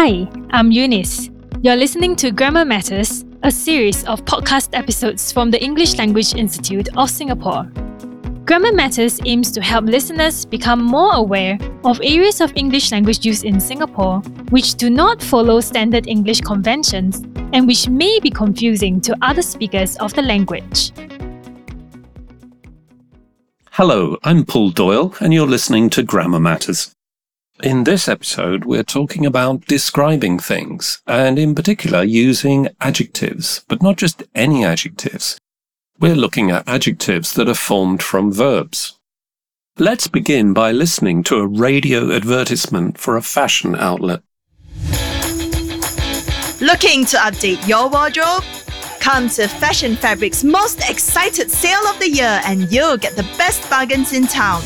Hi, I'm Eunice. You're listening to Grammar Matters, a series of podcast episodes from the English Language Institute of Singapore. Grammar Matters aims to help listeners become more aware of areas of English language use in Singapore which do not follow standard English conventions and which may be confusing to other speakers of the language. Hello, I'm Paul Doyle, and you're listening to Grammar Matters. In this episode, we're talking about describing things, and in particular using adjectives, but not just any adjectives. We're looking at adjectives that are formed from verbs. Let's begin by listening to a radio advertisement for a fashion outlet. Looking to update your wardrobe? Come to Fashion Fabric's most excited sale of the year and you'll get the best bargains in town.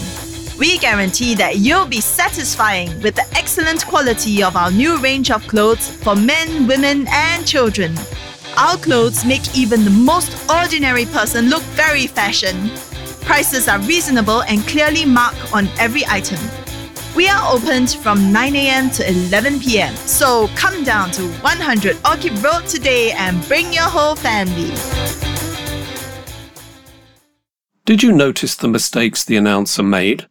We guarantee that you'll be satisfying with the excellent quality of our new range of clothes for men, women, and children. Our clothes make even the most ordinary person look very fashion. Prices are reasonable and clearly marked on every item. We are opened from 9 a.m. to 11 p.m. So come down to 100 Orchard Road today and bring your whole family. Did you notice the mistakes the announcer made?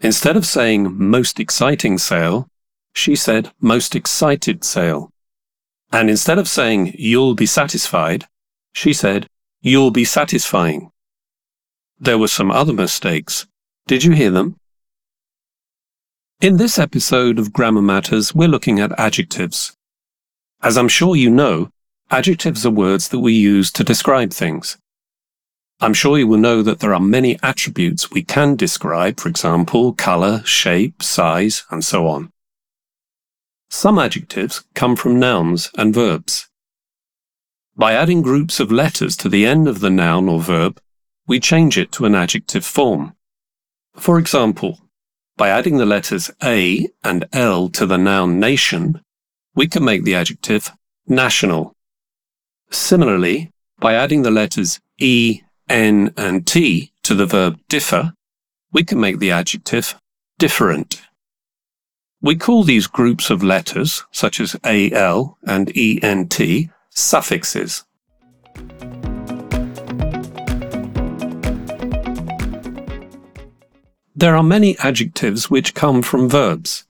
Instead of saying most exciting sale, she said most excited sale. And instead of saying you'll be satisfied, she said you'll be satisfying. There were some other mistakes. Did you hear them? In this episode of Grammar Matters, we're looking at adjectives. As I'm sure you know, adjectives are words that we use to describe things. I'm sure you will know that there are many attributes we can describe, for example, color, shape, size, and so on. Some adjectives come from nouns and verbs. By adding groups of letters to the end of the noun or verb, we change it to an adjective form. For example, by adding the letters A and L to the noun nation, we can make the adjective national. Similarly, by adding the letters E N and T to the verb differ, we can make the adjective different. We call these groups of letters, such as AL and ENT, suffixes. There are many adjectives which come from verbs.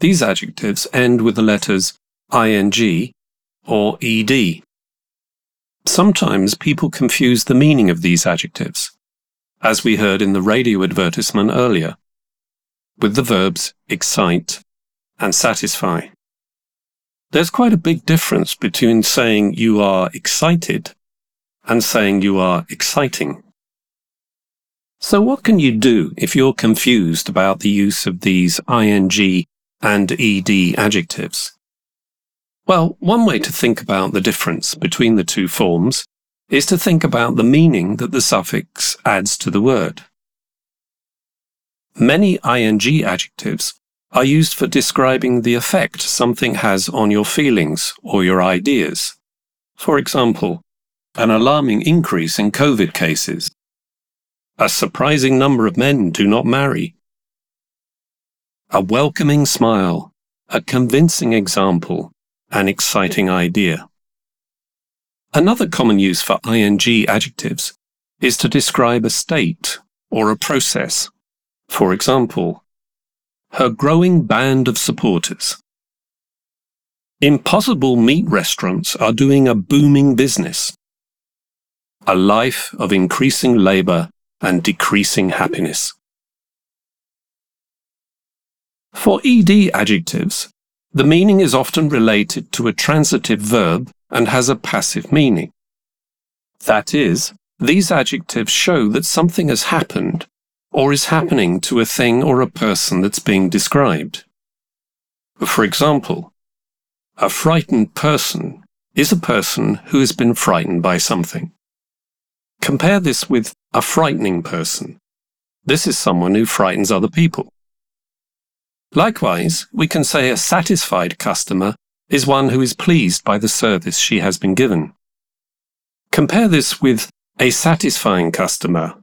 These adjectives end with the letters ing or ed. Sometimes people confuse the meaning of these adjectives, as we heard in the radio advertisement earlier, with the verbs excite and satisfy. There's quite a big difference between saying you are excited and saying you are exciting. So what can you do if you're confused about the use of these ing and ed adjectives? Well, one way to think about the difference between the two forms is to think about the meaning that the suffix adds to the word. Many ing adjectives are used for describing the effect something has on your feelings or your ideas. For example, an alarming increase in COVID cases. A surprising number of men do not marry. A welcoming smile. A convincing example an exciting idea. Another common use for ing adjectives is to describe a state or a process. For example, her growing band of supporters. Impossible meat restaurants are doing a booming business. A life of increasing labor and decreasing happiness. For ed adjectives, the meaning is often related to a transitive verb and has a passive meaning. That is, these adjectives show that something has happened or is happening to a thing or a person that's being described. For example, a frightened person is a person who has been frightened by something. Compare this with a frightening person. This is someone who frightens other people. Likewise, we can say a satisfied customer is one who is pleased by the service she has been given. Compare this with a satisfying customer.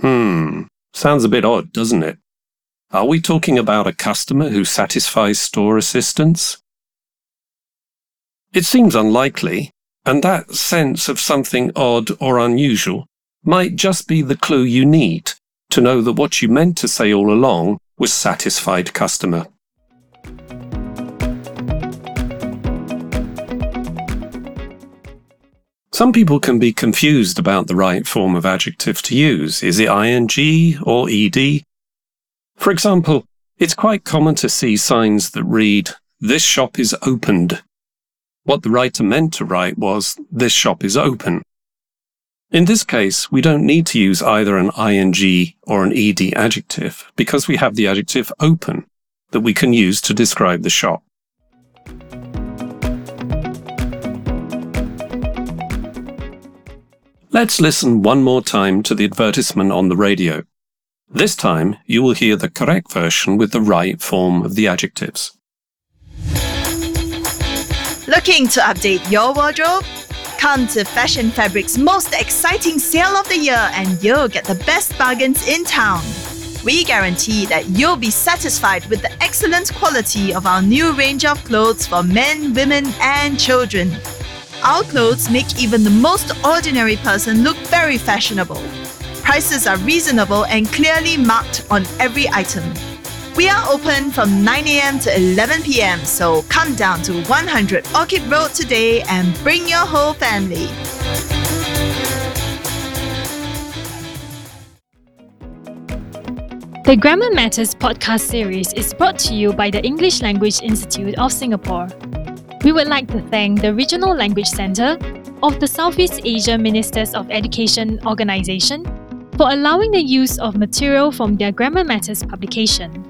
Hmm, sounds a bit odd, doesn't it? Are we talking about a customer who satisfies store assistants? It seems unlikely, and that sense of something odd or unusual might just be the clue you need to know that what you meant to say all along was satisfied customer. Some people can be confused about the right form of adjective to use. Is it ing or ed? For example, it's quite common to see signs that read, This shop is opened. What the writer meant to write was, This shop is open. In this case, we don't need to use either an ing or an ed adjective because we have the adjective open that we can use to describe the shop. Let's listen one more time to the advertisement on the radio. This time, you will hear the correct version with the right form of the adjectives. Looking to update your wardrobe? Come to Fashion Fabric's most exciting sale of the year and you'll get the best bargains in town. We guarantee that you'll be satisfied with the excellent quality of our new range of clothes for men, women, and children. Our clothes make even the most ordinary person look very fashionable. Prices are reasonable and clearly marked on every item. We are open from 9 a.m. to 11 p.m., so come down to 100 Orchard Road today and bring your whole family. The Grammar Matters podcast series is brought to you by the English Language Institute of Singapore. We would like to thank the Regional Language Centre of the Southeast Asia Ministers of Education Organisation for allowing the use of material from their Grammar Matters publication.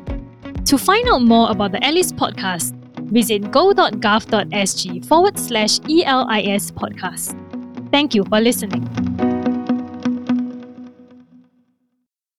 To find out more about the ELIS podcast, visit go.gov.sg forward slash ELIS podcast. Thank you for listening.